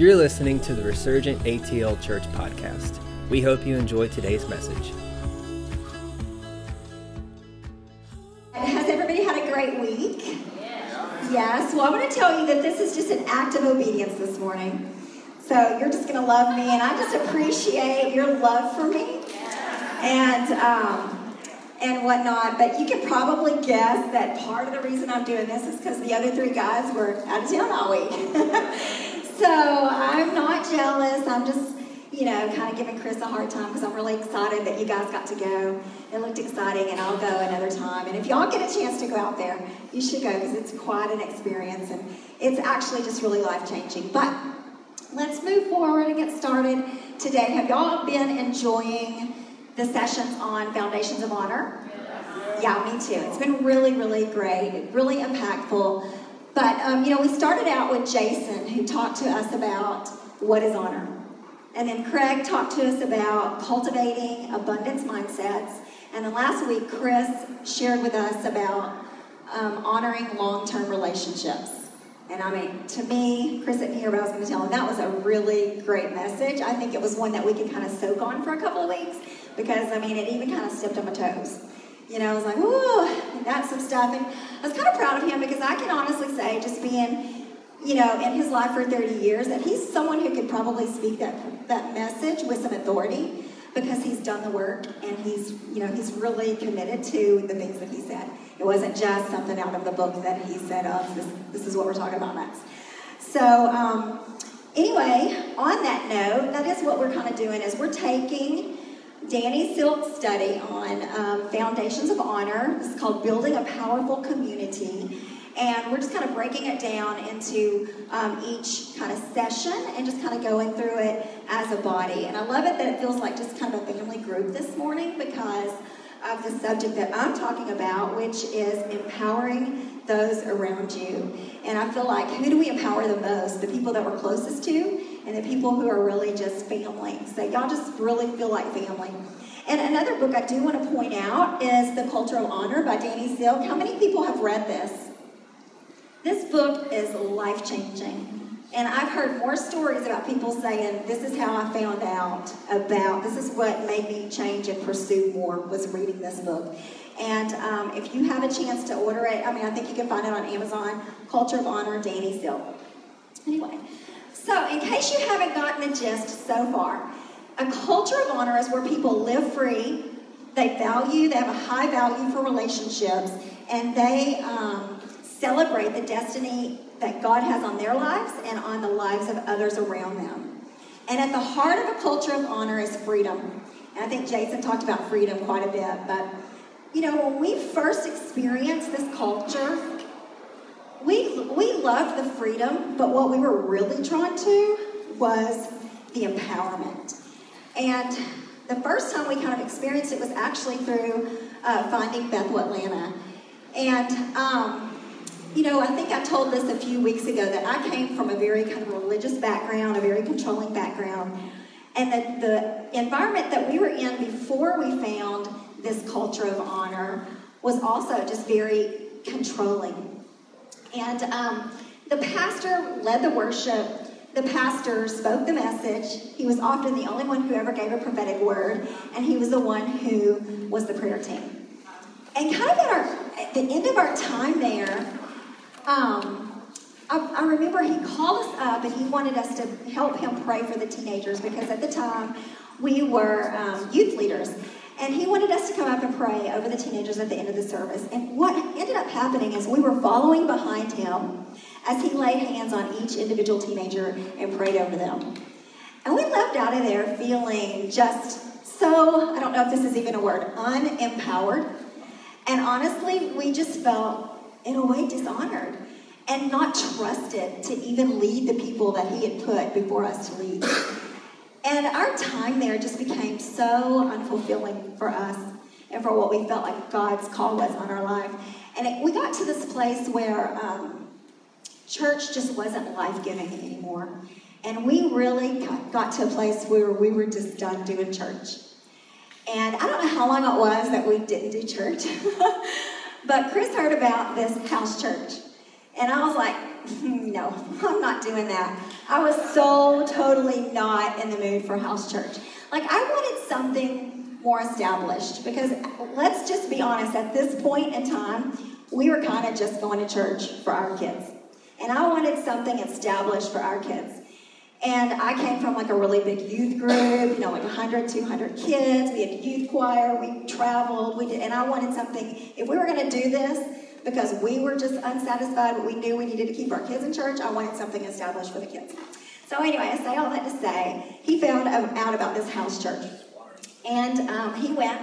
You're listening to the Resurgent ATL Church podcast. We hope you enjoy today's message. Has everybody had a great week? Yes. Well, I want to tell you that this is just an act of obedience this morning. So you're just going to love me, and I just appreciate your love for me and um, and whatnot. But you can probably guess that part of the reason I'm doing this is because the other three guys were out of town all week. so I'm not jealous. I'm just you know, kind of giving Chris a hard time because I'm really excited that you guys got to go. It looked exciting, and I'll go another time. And if y'all get a chance to go out there, you should go because it's quite an experience, and it's actually just really life changing. But let's move forward and get started today. Have y'all been enjoying the sessions on Foundations of Honor? Yeah, me too. It's been really, really great, really impactful. But, um, you know, we started out with Jason, who talked to us about what is honor. And then Craig talked to us about cultivating abundance mindsets. And then last week, Chris shared with us about um, honoring long term relationships. And I mean, to me, Chris didn't hear what I was going to tell him. That was a really great message. I think it was one that we could kind of soak on for a couple of weeks because, I mean, it even kind of stepped on my toes. You know, I was like, ooh, that's some stuff. And I was kind of proud of him because I can honestly say, just being you know, in his life for 30 years, that he's someone who could probably speak that, that message with some authority because he's done the work and he's, you know, he's really committed to the things that he said. It wasn't just something out of the book that he said, oh, this, this is what we're talking about next. So, um, anyway, on that note, that is what we're kind of doing is we're taking Danny Silk's study on um, foundations of honor. It's called Building a Powerful Community and we're just kind of breaking it down into um, each kind of session and just kind of going through it as a body. And I love it that it feels like just kind of a family group this morning because of the subject that I'm talking about, which is empowering those around you. And I feel like who do we empower the most? The people that we're closest to and the people who are really just family. So y'all just really feel like family. And another book I do want to point out is The Culture of Honor by Danny Silk. How many people have read this? This book is life changing. And I've heard more stories about people saying, This is how I found out about, this is what made me change and pursue more, was reading this book. And um, if you have a chance to order it, I mean, I think you can find it on Amazon Culture of Honor, Danny Silk. Anyway, so in case you haven't gotten the gist so far, a culture of honor is where people live free, they value, they have a high value for relationships, and they um, celebrate the destiny that God has on their lives and on the lives of others around them. And at the heart of a culture of honor is freedom. And I think Jason talked about freedom quite a bit, but you know, when we first experienced this culture, we, we loved the freedom, but what we were really drawn to was the empowerment. And the first time we kind of experienced it was actually through uh, finding Bethel Atlanta. And um, you know, I think I told this a few weeks ago that I came from a very kind of religious background, a very controlling background, and that the environment that we were in before we found this culture of honor was also just very controlling. And um, the pastor led the worship. The pastor spoke the message. He was often the only one who ever gave a prophetic word, and he was the one who was the prayer team. And kind of at, our, at the end of our time there, um, I, remember he called us up and he wanted us to help him pray for the teenagers because at the time we were um, youth leaders. And he wanted us to come up and pray over the teenagers at the end of the service. And what ended up happening is we were following behind him as he laid hands on each individual teenager and prayed over them. And we left out of there feeling just so, I don't know if this is even a word, unempowered. And honestly, we just felt in a way dishonored and not trusted to even lead the people that he had put before us to lead. And our time there just became so unfulfilling for us and for what we felt like God's call was on our life. And it, we got to this place where um, church just wasn't life giving anymore. And we really got to a place where we were just done doing church. And I don't know how long it was that we didn't do church. But Chris heard about this house church. And I was like, no, I'm not doing that. I was so totally not in the mood for house church. Like, I wanted something more established because let's just be honest, at this point in time, we were kind of just going to church for our kids. And I wanted something established for our kids. And I came from like a really big youth group, you know, like 100, 200 kids. We had a youth choir, we traveled, we did, and I wanted something, if we were going to do this, because we were just unsatisfied, but we knew we needed to keep our kids in church, I wanted something established for the kids. So anyway, I say all that to say, he found out about this house church. And um, he went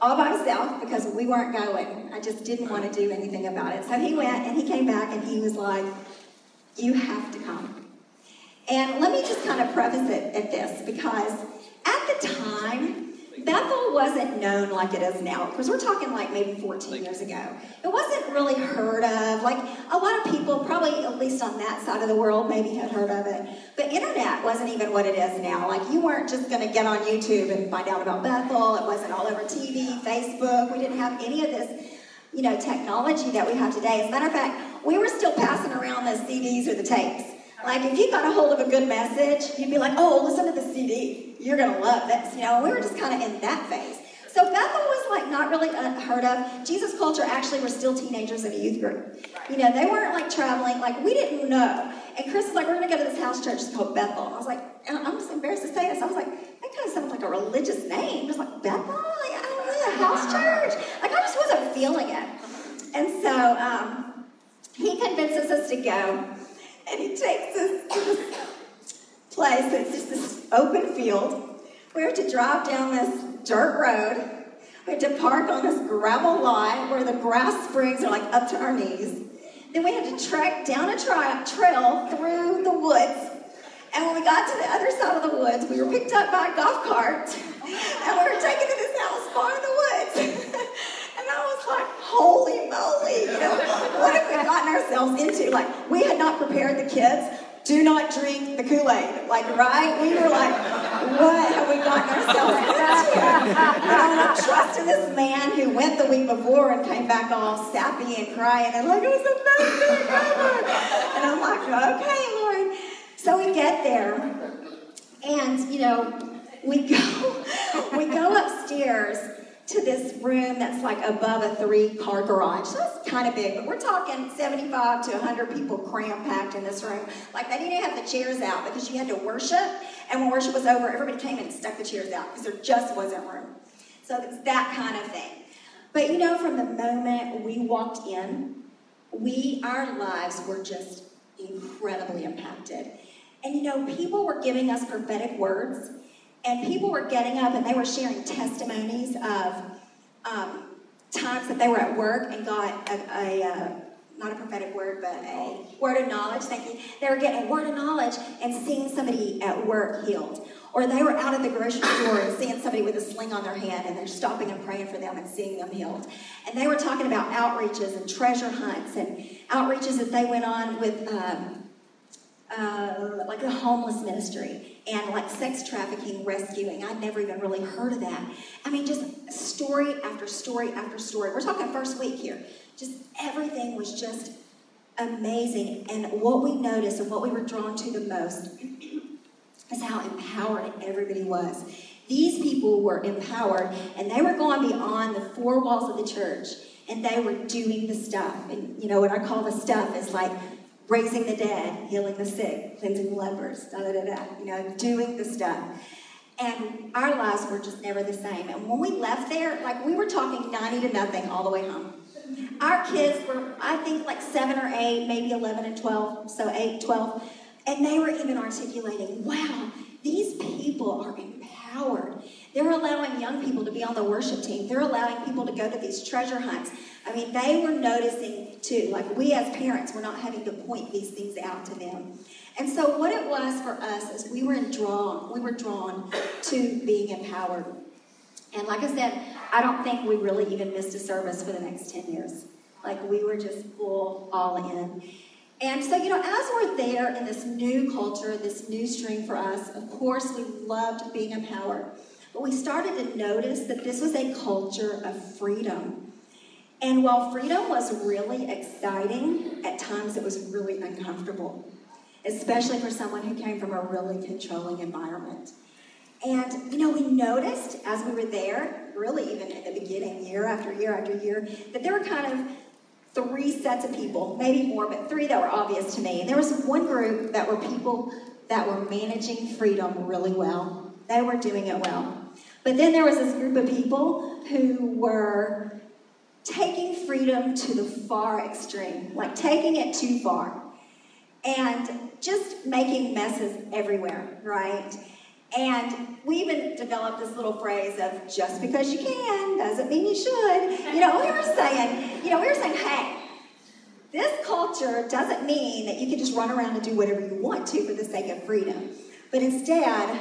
all by himself because we weren't going. I just didn't want to do anything about it. So he went and he came back and he was like, You have to come. And let me just kind of preface it at this because at the time, Bethel wasn't known like it is now. Because we're talking like maybe 14 years ago. It wasn't really heard of. Like a lot of people, probably at least on that side of the world, maybe had heard of it. But internet wasn't even what it is now. Like you weren't just going to get on YouTube and find out about Bethel. It wasn't all over TV, Facebook. We didn't have any of this, you know, technology that we have today. As a matter of fact, we were still passing around the CDs or the tapes. Like if you got a hold of a good message, you'd be like, oh, listen to the CD. You're gonna love this. You know, we were just kind of in that phase. So Bethel was like not really heard of. Jesus culture actually were still teenagers in a youth group. You know, they weren't like traveling. Like we didn't know. And Chris was like, we're gonna go to this house church. It's called Bethel. And I was like, I'm just embarrassed to say this. I was like, that kind of sounds like a religious name. Just like Bethel. Like, I don't know, a house church. Like I just wasn't feeling it. And so um, he convinces us to go. And he takes us to this place that's just this open field. We have to drive down this dirt road. We have to park on this gravel lot where the grass springs are like up to our knees. Then we had to trek down a tra- trail through the woods. And when we got to the other side of the woods, we were picked up by a golf cart and we were taken to this house far in the woods. and I was like, holy moly, you know, what have we gotten ourselves into? Like, we had not prepared the kids. Do not drink the Kool-Aid. Like, right? We were like, what have we gotten ourselves into? And I trusted this man who went the week before and came back all sappy and crying and like, it was the best thing ever. And I'm like, okay, Lord. So we get there, and you know, we go, we go upstairs to this room that's like above a three car garage. So it's kind of big, but we're talking 75 to 100 people cram packed in this room. Like they didn't have the chairs out because you had to worship, and when worship was over, everybody came and stuck the chairs out because there just wasn't room. So it's that kind of thing. But you know, from the moment we walked in, we, our lives were just incredibly impacted. And you know, people were giving us prophetic words and people were getting up and they were sharing testimonies of um, times that they were at work and got a, a uh, not a prophetic word, but a word of knowledge. Thank you. They were getting a word of knowledge and seeing somebody at work healed. Or they were out at the grocery store and seeing somebody with a sling on their hand and they're stopping and praying for them and seeing them healed. And they were talking about outreaches and treasure hunts and outreaches that they went on with um, uh, like the homeless ministry and like sex trafficking rescuing. I'd never even really heard of that. I mean, just story after story after story. We're talking first week here. Just everything was just amazing. And what we noticed and what we were drawn to the most is how empowered everybody was. These people were empowered and they were going beyond the four walls of the church and they were doing the stuff. And you know what I call the stuff is like raising the dead, healing the sick, cleansing the lepers, da da da da, you know, doing the stuff. And our lives were just never the same. And when we left there, like we were talking 90 to nothing all the way home. Our kids were, I think, like seven or eight, maybe 11 and 12, so eight, 12. And they were even articulating, wow, these people are empowered. They're allowing young people to be on the worship team. They're allowing people to go to these treasure hunts. I mean, they were noticing too. Like we as parents were not having to point these things out to them. And so what it was for us is we were drawn, we were drawn to being empowered. And like I said, I don't think we really even missed a service for the next 10 years. Like we were just full all in. And so, you know, as we're there in this new culture, this new stream for us, of course, we loved being empowered. But we started to notice that this was a culture of freedom. And while freedom was really exciting, at times it was really uncomfortable, especially for someone who came from a really controlling environment. And, you know, we noticed as we were there, really even in the beginning, year after year after year, that there were kind of three sets of people, maybe more, but three that were obvious to me. And there was one group that were people that were managing freedom really well. They were doing it well. But then there was this group of people who were taking freedom to the far extreme, like taking it too far, and just making messes everywhere, right? And we even developed this little phrase of just because you can doesn't mean you should. You know, we were saying, you know, we were saying, hey, this culture doesn't mean that you can just run around and do whatever you want to for the sake of freedom. But instead,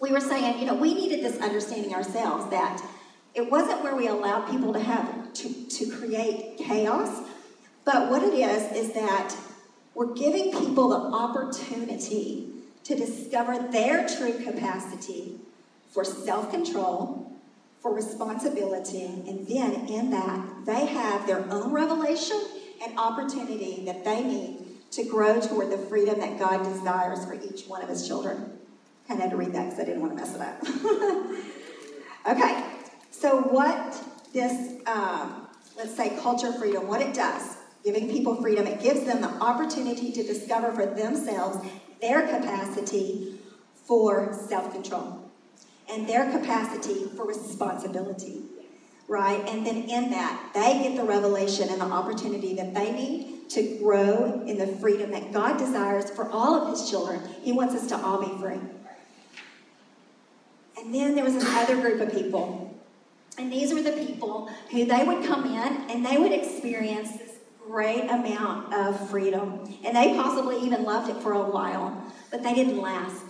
we were saying, you know, we needed this understanding ourselves that it wasn't where we allowed people to have to, to create chaos, but what it is is that we're giving people the opportunity to discover their true capacity for self control, for responsibility, and then in that, they have their own revelation and opportunity that they need to grow toward the freedom that God desires for each one of his children. I had to read that because I didn't want to mess it up. okay, so what this, um, let's say, culture freedom, what it does, giving people freedom, it gives them the opportunity to discover for themselves their capacity for self control and their capacity for responsibility, right? And then in that, they get the revelation and the opportunity that they need to grow in the freedom that God desires for all of His children. He wants us to all be free. And then there was this other group of people. And these were the people who they would come in and they would experience this great amount of freedom. And they possibly even loved it for a while, but they didn't last.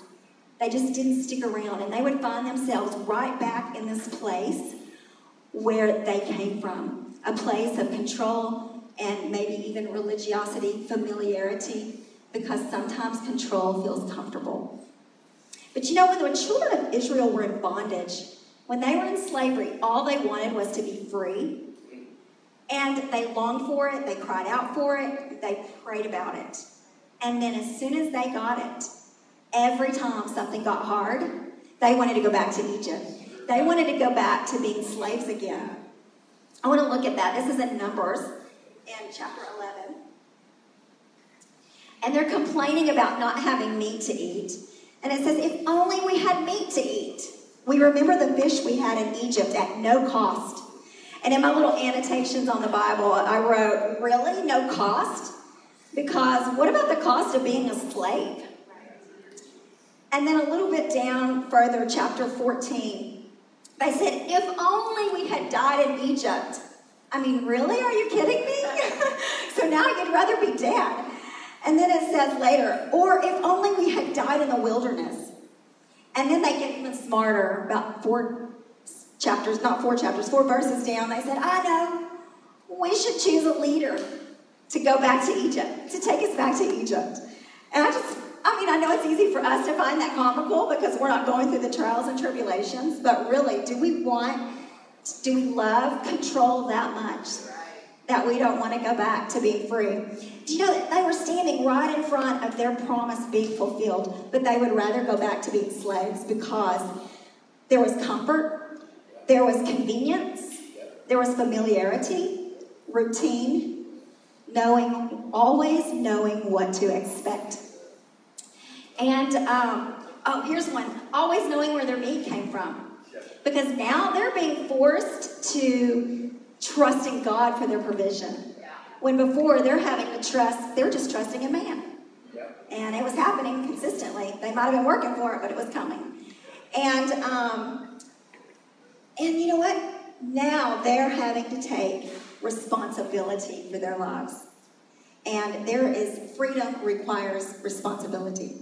They just didn't stick around. And they would find themselves right back in this place where they came from a place of control and maybe even religiosity, familiarity, because sometimes control feels comfortable. But you know, when the children of Israel were in bondage, when they were in slavery, all they wanted was to be free. And they longed for it, they cried out for it, they prayed about it. And then as soon as they got it, every time something got hard, they wanted to go back to Egypt. They wanted to go back to being slaves again. I want to look at that. This is in Numbers in chapter 11. And they're complaining about not having meat to eat. And it says, if only we had meat to eat. We remember the fish we had in Egypt at no cost. And in my little annotations on the Bible, I wrote, really? No cost? Because what about the cost of being a slave? And then a little bit down further, chapter 14, they said, if only we had died in Egypt. I mean, really? Are you kidding me? so now you'd rather be dead. And then it says later, or if only we had died in the wilderness. And then they get even smarter about four chapters, not four chapters, four verses down. They said, I know, we should choose a leader to go back to Egypt, to take us back to Egypt. And I just, I mean, I know it's easy for us to find that comical because we're not going through the trials and tribulations, but really, do we want, do we love control that much? That we don't want to go back to being free. Do you know that they were standing right in front of their promise being fulfilled, but they would rather go back to being slaves because there was comfort, there was convenience, there was familiarity, routine, knowing, always knowing what to expect. And um, oh, here's one always knowing where their meat came from. Because now they're being forced to trusting God for their provision. When before they're having to trust, they're just trusting a man. And it was happening consistently. They might have been working for it, but it was coming. And um, and you know what? Now they're having to take responsibility for their lives. And there is freedom requires responsibility.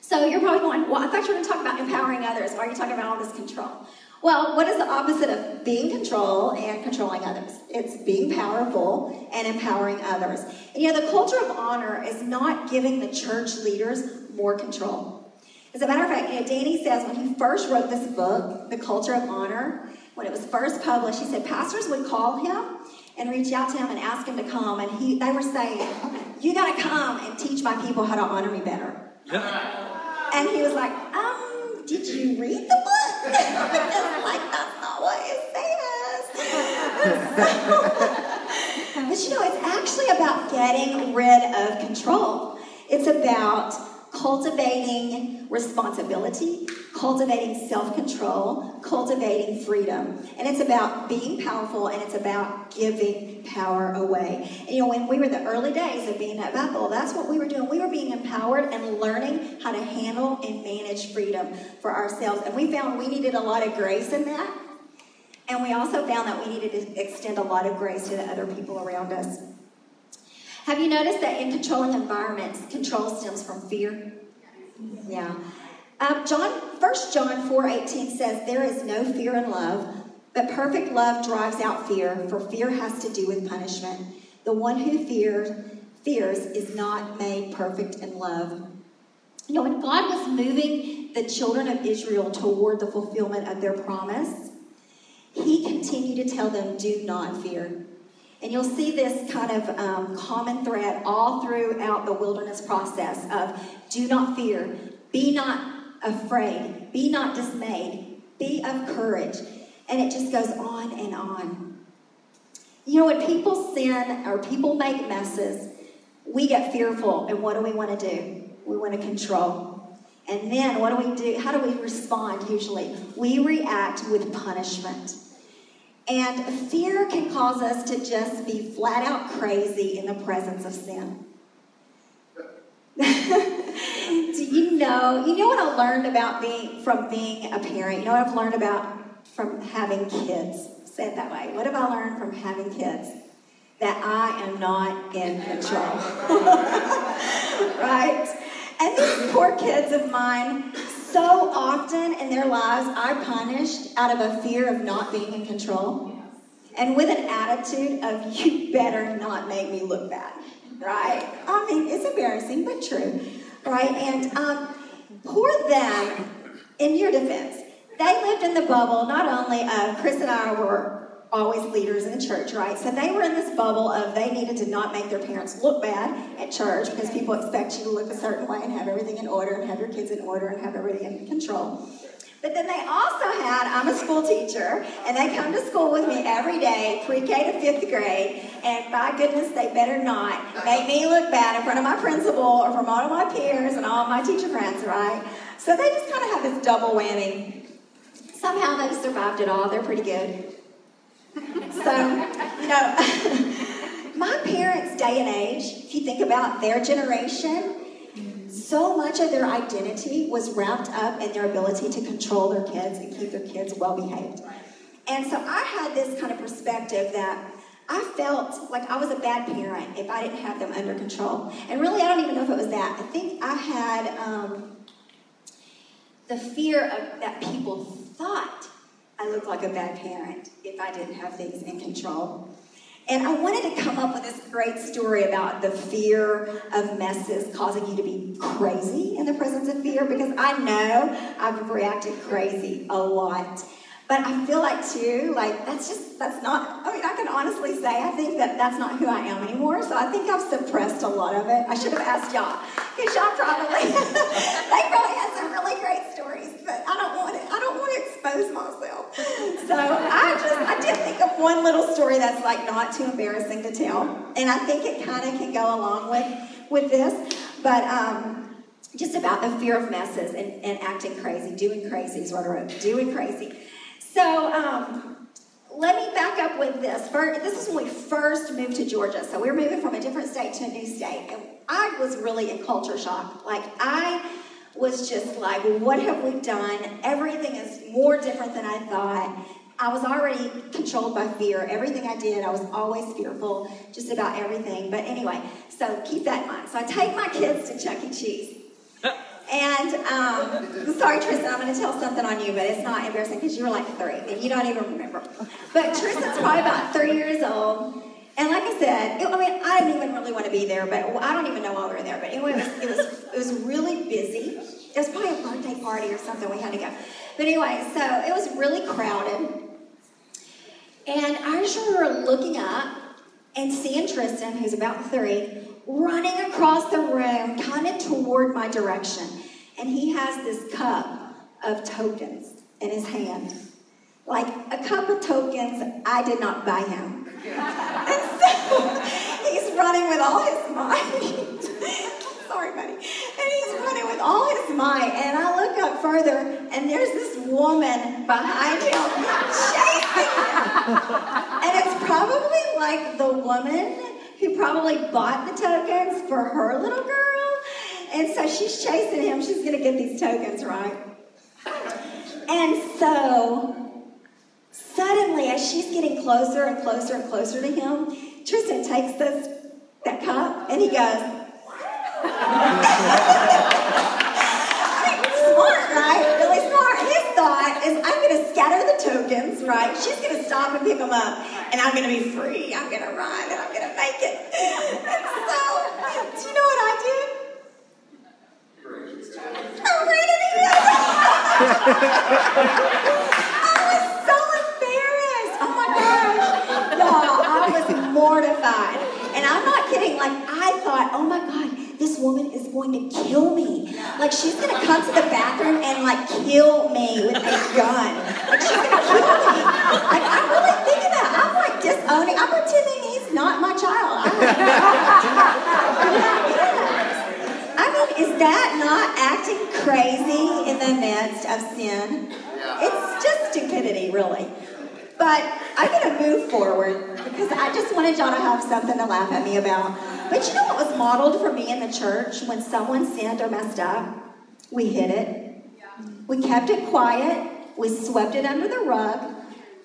So you're probably going, well, I thought you were going to talk about empowering others. Why are you talking about all this control? Well, what is the opposite of being control and controlling others? It's being powerful and empowering others. And you know, the culture of honor is not giving the church leaders more control. As a matter of fact, you know, Danny says when he first wrote this book, The Culture of Honor, when it was first published, he said pastors would call him and reach out to him and ask him to come, and he they were saying, "You got to come and teach my people how to honor me better." Yeah. And he was like, "Um, did you read the book?" Like that's not what it says. but you know, it's actually about getting rid of control. It's about cultivating responsibility, cultivating self control, cultivating freedom. And it's about being powerful and it's about giving power away. And you know, when we were the early days of being at Bethel, that's what we were doing. We were being empowered and learning how to handle and manage freedom for ourselves. And we found we needed a lot of grace in that. And we also found that we needed to extend a lot of grace to the other people around us. Have you noticed that in controlling environments, control stems from fear? Yeah. Um, John, 1 John 4.18 says, There is no fear in love, but perfect love drives out fear, for fear has to do with punishment. The one who fears, fears is not made perfect in love. You know, when God was moving the children of Israel toward the fulfillment of their promise, he continued to tell them, Do not fear. And you'll see this kind of um, common thread all throughout the wilderness process of do not fear, be not afraid, be not dismayed, be of courage. And it just goes on and on. You know, when people sin or people make messes, we get fearful. And what do we want to do? We want to control. And then what do we do? How do we respond usually? We react with punishment. And fear can cause us to just be flat out crazy in the presence of sin. Do you know? You know what I learned about being from being a parent? You know what I've learned about from having kids? Say it that way. What have I learned from having kids? That I am not in control. right? And these poor kids of mine, so often in their lives are punished out of a fear of not being in control and with an attitude of, you better not make me look bad, right? I mean, it's embarrassing, but true, right? And um, poor them, in your defense, they lived in the bubble not only of Chris and I were always leaders in the church, right? So they were in this bubble of they needed to not make their parents look bad at church because people expect you to look a certain way and have everything in order and have your kids in order and have everything in control. But then they also had, I'm a school teacher, and they come to school with me every day, pre K to fifth grade, and by goodness, they better not make me look bad in front of my principal or from all of my peers and all my teacher friends, right? So they just kind of have this double whammy. Somehow they've survived it all, they're pretty good. So, you know, my parents' day and age, if you think about their generation, so much of their identity was wrapped up in their ability to control their kids and keep their kids well behaved. And so I had this kind of perspective that I felt like I was a bad parent if I didn't have them under control. And really, I don't even know if it was that. I think I had um, the fear of that people thought I looked like a bad parent if I didn't have things in control. And I wanted to come up with this great story about the fear of messes causing you to be crazy in the presence of fear because I know I've reacted crazy a lot. But I feel like too, like that's just that's not. I mean, I can honestly say I think that that's not who I am anymore. So I think I've suppressed a lot of it. I should have asked y'all because y'all probably they probably had some really great stories, but I don't want it. I don't want to expose myself. So I just I did think of one little story that's like not too embarrassing to tell, and I think it kind of can go along with with this, but. um just about the fear of messes and, and acting crazy, doing crazy is what I wrote, doing crazy. So um, let me back up with this. First, this is when we first moved to Georgia. So we were moving from a different state to a new state. And I was really in culture shock. Like, I was just like, what have we done? Everything is more different than I thought. I was already controlled by fear. Everything I did, I was always fearful, just about everything. But anyway, so keep that in mind. So I take my kids to Chuck E. Cheese. And um, sorry, Tristan, I'm going to tell something on you, but it's not embarrassing because you were like three and you don't even remember. But Tristan's probably about three years old. And like I said, it, I mean, I didn't even really want to be there, but I don't even know why we were there. But anyway, it was, it was, it was really busy. It was probably a birthday party or something we had to go. But anyway, so it was really crowded. And I just remember looking up and seeing Tristan, who's about three, running across the room, kind of toward my direction. And he has this cup of tokens in his hand. Like a cup of tokens I did not buy him. And so he's running with all his might. Sorry, buddy. And he's running with all his might. And I look up further, and there's this woman behind him chasing him. And it's probably like the woman who probably bought the tokens for her little girl. And so she's chasing him. She's going to get these tokens, right? And so getting closer and closer and closer to him, Tristan takes this that cup and he goes. smart, right? Really smart. His thought is, I'm going to scatter the tokens, right? She's going to stop and pick them up, and I'm going to be free. I'm going to run, and I'm going to make it. And so, do you know what I did? I ran it mortified. And I'm not kidding. Like, I thought, oh my God, this woman is going to kill me. Like, she's going to come to the bathroom and, like, kill me with a gun. Like, she's going to kill me. Like, I'm really thinking that. I'm, like, disowning. I'm pretending he's not my child. Like, I mean, is that not acting crazy in the midst of sin? It's just stupidity, really. But I'm going to move forward because I just wanted y'all to have something to laugh at me about. But you know what was modeled for me in the church when someone sinned or messed up? We hid it. We kept it quiet. We swept it under the rug.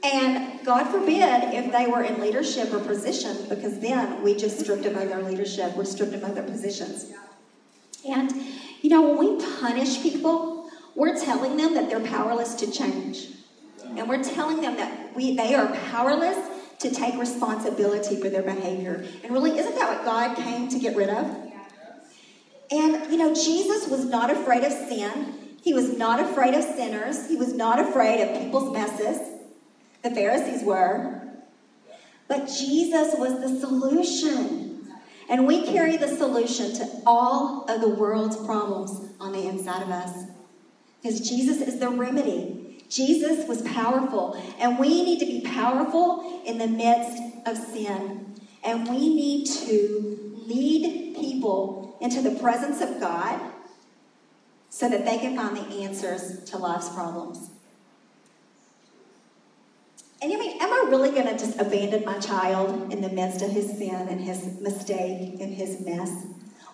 And God forbid if they were in leadership or position, because then we just stripped them of their leadership, we stripped them of their positions. And, you know, when we punish people, we're telling them that they're powerless to change. And we're telling them that we, they are powerless to take responsibility for their behavior. And really, isn't that what God came to get rid of? And, you know, Jesus was not afraid of sin. He was not afraid of sinners. He was not afraid of people's messes. The Pharisees were. But Jesus was the solution. And we carry the solution to all of the world's problems on the inside of us. Because Jesus is the remedy Jesus was powerful, and we need to be powerful in the midst of sin. And we need to lead people into the presence of God so that they can find the answers to life's problems. And you mean, am I really going to just abandon my child in the midst of his sin and his mistake and his mess?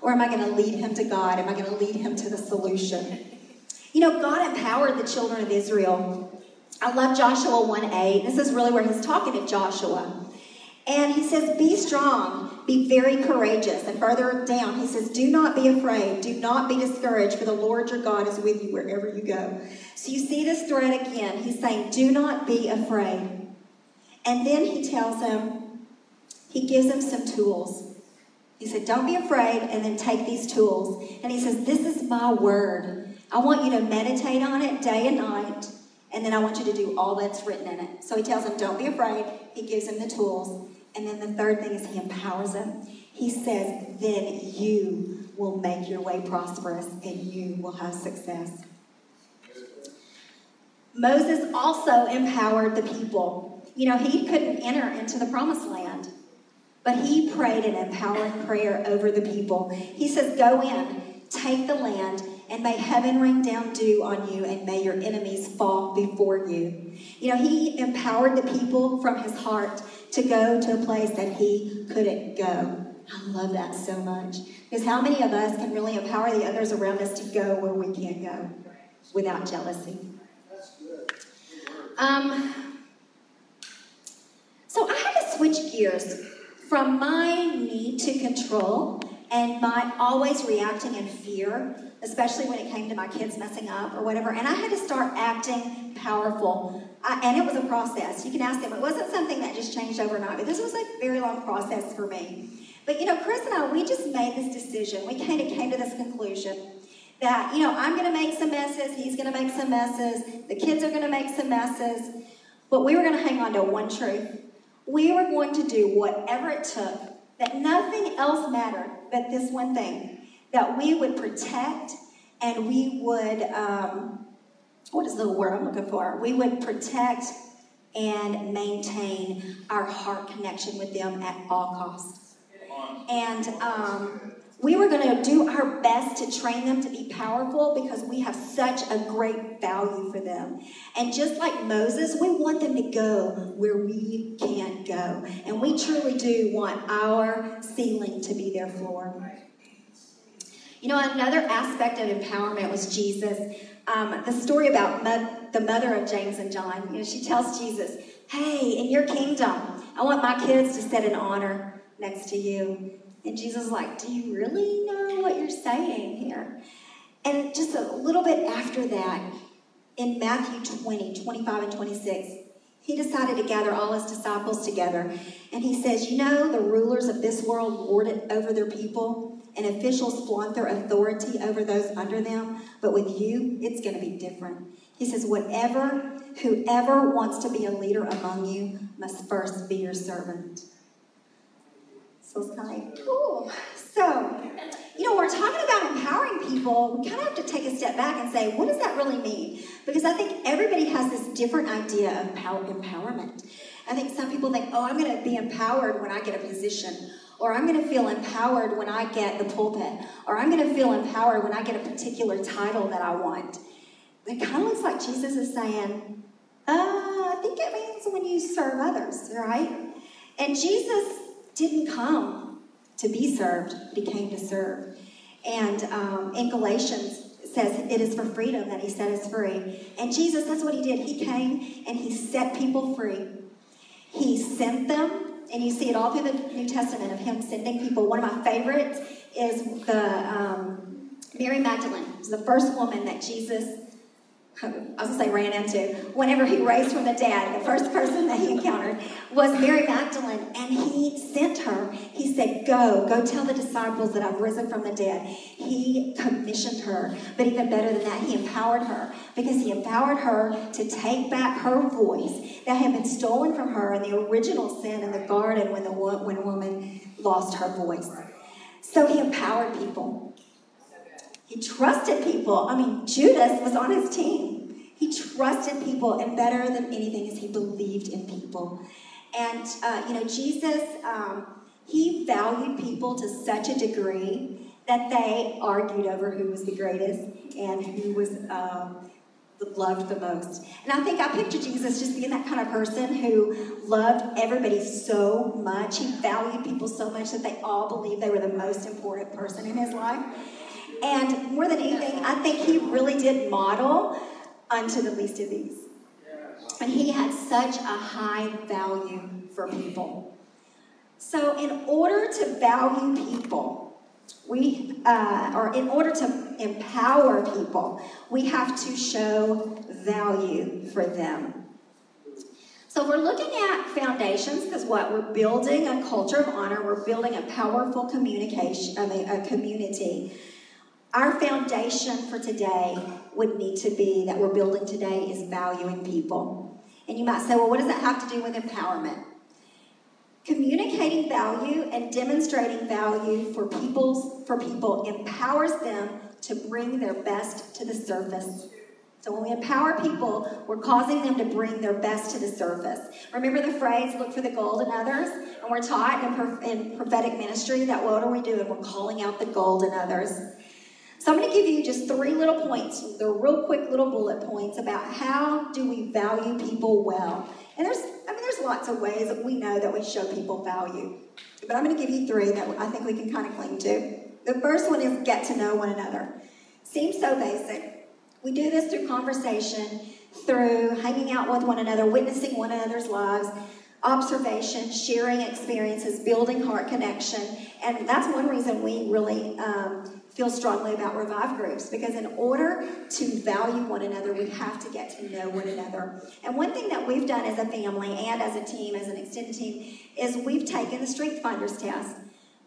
Or am I going to lead him to God? Am I going to lead him to the solution? You know, God empowered the children of Israel. I love Joshua 1 8. This is really where he's talking to Joshua. And he says, Be strong, be very courageous. And further down, he says, Do not be afraid, do not be discouraged, for the Lord your God is with you wherever you go. So you see this thread again. He's saying, Do not be afraid. And then he tells him, he gives him some tools. He said, Don't be afraid, and then take these tools. And he says, This is my word. I want you to meditate on it day and night, and then I want you to do all that's written in it. So he tells him, Don't be afraid. He gives him the tools. And then the third thing is he empowers him. He says, Then you will make your way prosperous and you will have success. Moses also empowered the people. You know, he couldn't enter into the promised land, but he prayed an empowering prayer over the people. He says, Go in, take the land, and may heaven rain down dew on you, and may your enemies fall before you. You know, he empowered the people from his heart to go to a place that he couldn't go. I love that so much. Because how many of us can really empower the others around us to go where we can't go without jealousy? Um, so I had to switch gears from my need to control and my always reacting in fear especially when it came to my kids messing up or whatever. And I had to start acting powerful. I, and it was a process. You can ask them. It wasn't something that just changed overnight, but this was a very long process for me. But you know, Chris and I, we just made this decision. We kind of came to this conclusion that, you know, I'm going to make some messes. He's going to make some messes. The kids are going to make some messes. but we were going to hang on to one truth. We were going to do whatever it took, that nothing else mattered but this one thing that we would protect and we would, um, what is the word I'm looking for? We would protect and maintain our heart connection with them at all costs. And um, we were going to do our best to train them to be powerful because we have such a great value for them. And just like Moses, we want them to go where we can't go. And we truly do want our ceiling to be their floor. You know, another aspect of empowerment was Jesus. Um, the story about mo- the mother of James and John, you know, she tells Jesus, Hey, in your kingdom, I want my kids to sit in honor next to you. And Jesus is like, Do you really know what you're saying here? And just a little bit after that, in Matthew 20, 25 and 26, he decided to gather all his disciples together. And he says, You know, the rulers of this world lord it over their people, and officials flaunt their authority over those under them. But with you, it's going to be different. He says, Whatever, whoever wants to be a leader among you must first be your servant. So it's kind of cool. So, you know, we're talking about empowering people. We kind of have to take a step back and say, what does that really mean? Because I think everybody has this different idea of empowerment. I think some people think, oh, I'm going to be empowered when I get a position, or I'm going to feel empowered when I get the pulpit, or I'm going to feel empowered when I get a particular title that I want. It kind of looks like Jesus is saying, uh, I think it means when you serve others, right? And Jesus didn't come to be served, but he came to serve. And um, in Galatians, says it is for freedom that he set us free. And Jesus, that's what he did. He came and he set people free. He sent them, and you see it all through the New Testament of him sending people. One of my favorites is the um, Mary Magdalene. The first woman that Jesus I was gonna say ran into, whenever he raised from the dead, the first person that he encountered was Mary Magdalene, and he sent her. He said, Go, go tell the disciples that I've risen from the dead. He commissioned her, but even better than that, he empowered her because he empowered her to take back her voice that had been stolen from her in the original sin in the garden when the when woman lost her voice. So he empowered people. He trusted people. I mean, Judas was on his team. He trusted people, and better than anything is he believed in people. And, uh, you know, Jesus, um, he valued people to such a degree that they argued over who was the greatest and who was um, loved the most. And I think I picture Jesus just being that kind of person who loved everybody so much. He valued people so much that they all believed they were the most important person in his life. And more than anything, I think he really did model unto the least of these. And he had such a high value for people. So, in order to value people, we, uh, or in order to empower people, we have to show value for them. So we're looking at foundations because what we're building a culture of honor. We're building a powerful communication, I mean, a community our foundation for today would need to be that we're building today is valuing people. And you might say, well, what does that have to do with empowerment? Communicating value and demonstrating value for people's for people empowers them to bring their best to the surface. So when we empower people, we're causing them to bring their best to the surface. Remember the phrase, look for the gold in others? And we're taught in, prophetic ministry that what are we doing? We're calling out the gold in others. So I'm going to give you just three little points. They're real quick little bullet points about how do we value people well. And there's, I mean, there's lots of ways that we know that we show people value. But I'm going to give you three that I think we can kind of cling to. The first one is get to know one another. Seems so basic. We do this through conversation, through hanging out with one another, witnessing one another's lives, observation, sharing experiences, building heart connection. And that's one reason we really um, feel strongly about revive groups because in order to value one another, we have to get to know one another. And one thing that we've done as a family and as a team, as an extended team, is we've taken the Strength Finders test.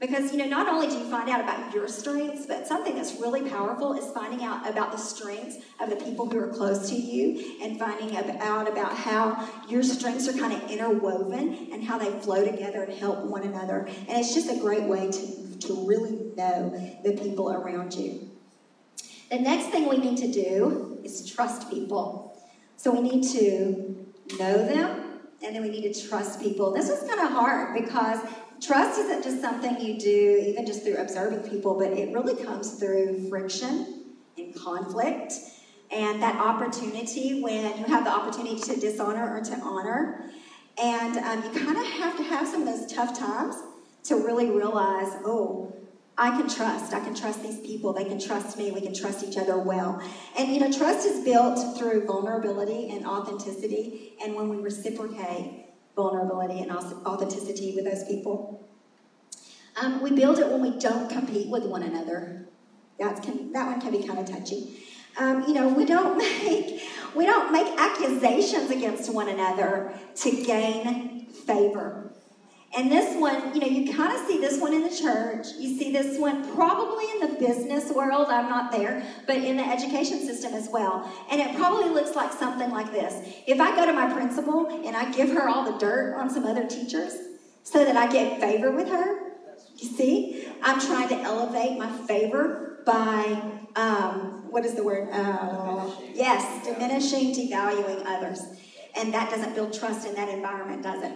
Because, you know, not only do you find out about your strengths, but something that's really powerful is finding out about the strengths of the people who are close to you and finding out about how your strengths are kind of interwoven and how they flow together and help one another. And it's just a great way to, to really know the people around you. The next thing we need to do is trust people. So we need to know them and then we need to trust people. This was kind of hard because trust isn't just something you do even just through observing people, but it really comes through friction and conflict and that opportunity when you have the opportunity to dishonor or to honor. And um, you kind of have to have some of those tough times to really realize, oh, I can trust. I can trust these people. They can trust me. We can trust each other well. And you know, trust is built through vulnerability and authenticity. And when we reciprocate vulnerability and authenticity with those people, um, we build it when we don't compete with one another. That's can, that one can be kind of touchy. Um, you know, we don't make we don't make accusations against one another to gain favor. And this one, you know, you kind of see this one in the church. You see this one probably in the business world. I'm not there, but in the education system as well. And it probably looks like something like this. If I go to my principal and I give her all the dirt on some other teachers so that I get favor with her, you see, I'm trying to elevate my favor by, um, what is the word? Uh, yes, diminishing, devaluing others. And that doesn't build trust in that environment, does it?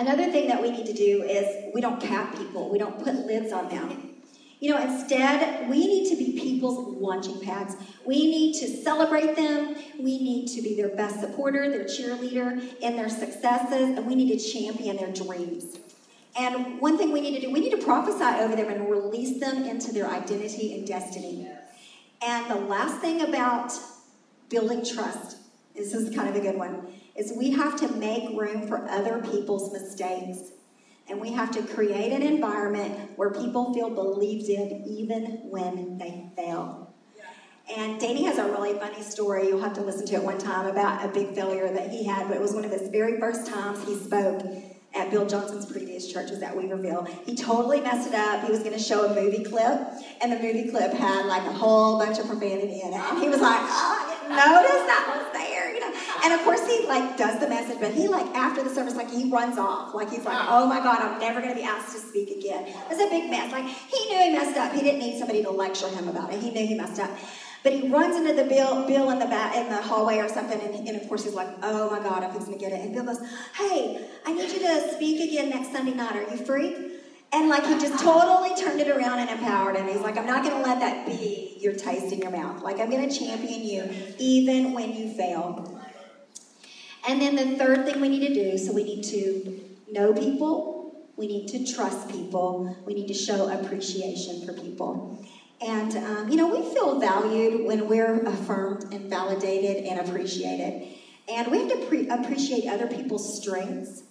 Another thing that we need to do is we don't cap people, we don't put lids on them. You know, instead, we need to be people's launching pads. We need to celebrate them. We need to be their best supporter, their cheerleader in their successes, and we need to champion their dreams. And one thing we need to do, we need to prophesy over them and release them into their identity and destiny. And the last thing about building trust, this is kind of a good one, is we have to make room for other people's mistakes. And we have to create an environment where people feel believed in even when they fail. And Danny has a really funny story. You'll have to listen to it one time about a big failure that he had, but it was one of his very first times he spoke at Bill Johnson's previous church was at Weaverville. He totally messed it up. He was going to show a movie clip, and the movie clip had like a whole bunch of profanity in it. And he was like, "Oh, I didn't notice that was there," you know. And of course, he like does the message, but he like after the service, like he runs off, like he's like, "Oh my God, I'm never going to be asked to speak again." It was a big mess. Like he knew he messed up. He didn't need somebody to lecture him about it. He knew he messed up. But he runs into the Bill, Bill in the back, in the hallway or something, and, and of course he's like, "Oh my God, I'm fixing to get it." And Bill goes, "Hey, I need you to speak again next Sunday night. Are you free?" And like he just totally turned it around and empowered him. He's like, "I'm not to let that be your taste in your mouth. Like I'm to champion you even when you fail." And then the third thing we need to do, so we need to know people, we need to trust people, we need to show appreciation for people. And, um, you know, we feel valued when we're affirmed and validated and appreciated. And we have to pre- appreciate other people's strengths,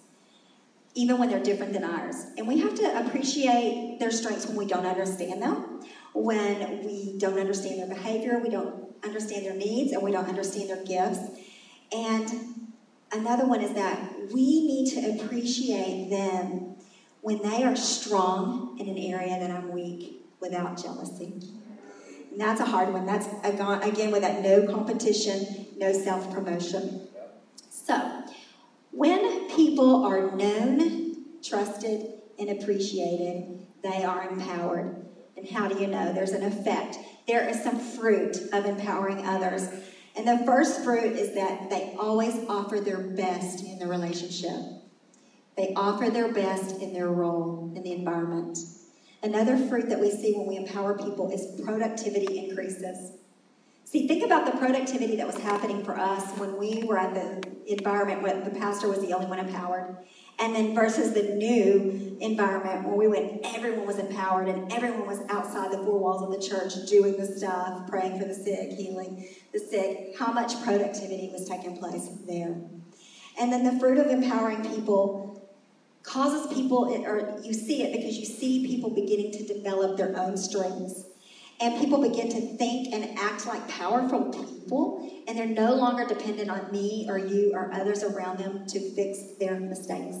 even when they're different than ours. And we have to appreciate their strengths when we don't understand them, when we don't understand their behavior, we don't understand their needs, and we don't understand their gifts. And another one is that we need to appreciate them when they are strong in an area that I'm weak without jealousy. And that's a hard one. That's, again, with that no competition, no self promotion. So, when people are known, trusted, and appreciated, they are empowered. And how do you know? There's an effect. There is some fruit of empowering others. And the first fruit is that they always offer their best in the relationship. They offer their best in their role in the environment. Another fruit that we see when we empower people is productivity increases. See, think about the productivity that was happening for us when we were at the environment where the pastor was the only one empowered. And then versus the new environment where we went, everyone was empowered and everyone was outside the four walls of the church doing the stuff, praying for the sick, healing the sick. How much productivity was taking place there? And then the fruit of empowering people causes people, or you see it because you see people beginning to develop their own strengths. And people begin to think and act like powerful people, and they're no longer dependent on me or you or others around them to fix their mistakes.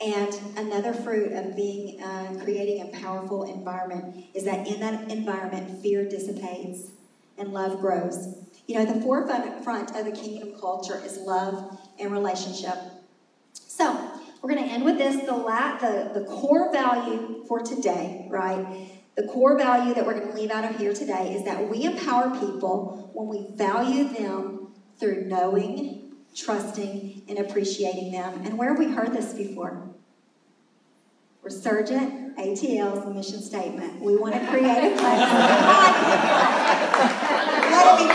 And another fruit of being, uh, creating a powerful environment is that in that environment, fear dissipates and love grows. You know, the forefront of the kingdom culture is love and relationship. So, we're going to end with this the, la- the, the core value for today, right? The core value that we're going to leave out of here today is that we empower people when we value them through knowing, trusting, and appreciating them. And where have we heard this before? Resurgent ATL's mission statement. We want to create a place. Let it be.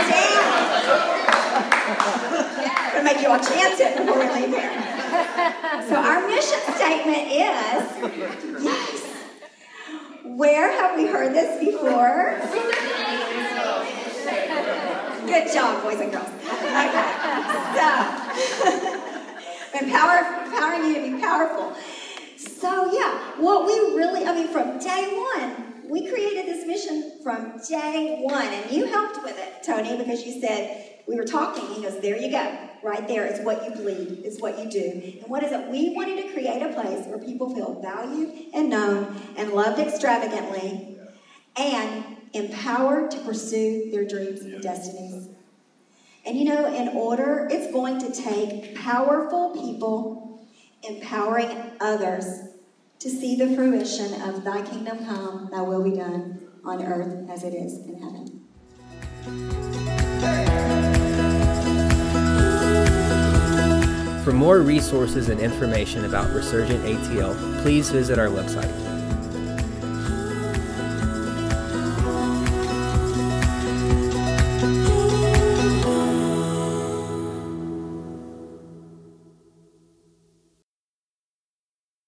I'm going to make you all chant it before we leave here. So our mission statement is, yes. Where have we heard this before? Good job, boys and girls. Okay. So, empower, empowering you to be powerful. So, yeah, what we really, I mean, from day one, we created this mission from day one, and you helped with it, Tony, because you said, we were talking, he goes, there you go, right there. It's what you bleed, it's what you do. And what is it? We wanted to create a place where people feel valued and known and loved extravagantly and empowered to pursue their dreams and destinies. And you know, in order, it's going to take powerful people empowering others to see the fruition of thy kingdom come, thy will be done on earth as it is in heaven. For more resources and information about Resurgent ATL, please visit our website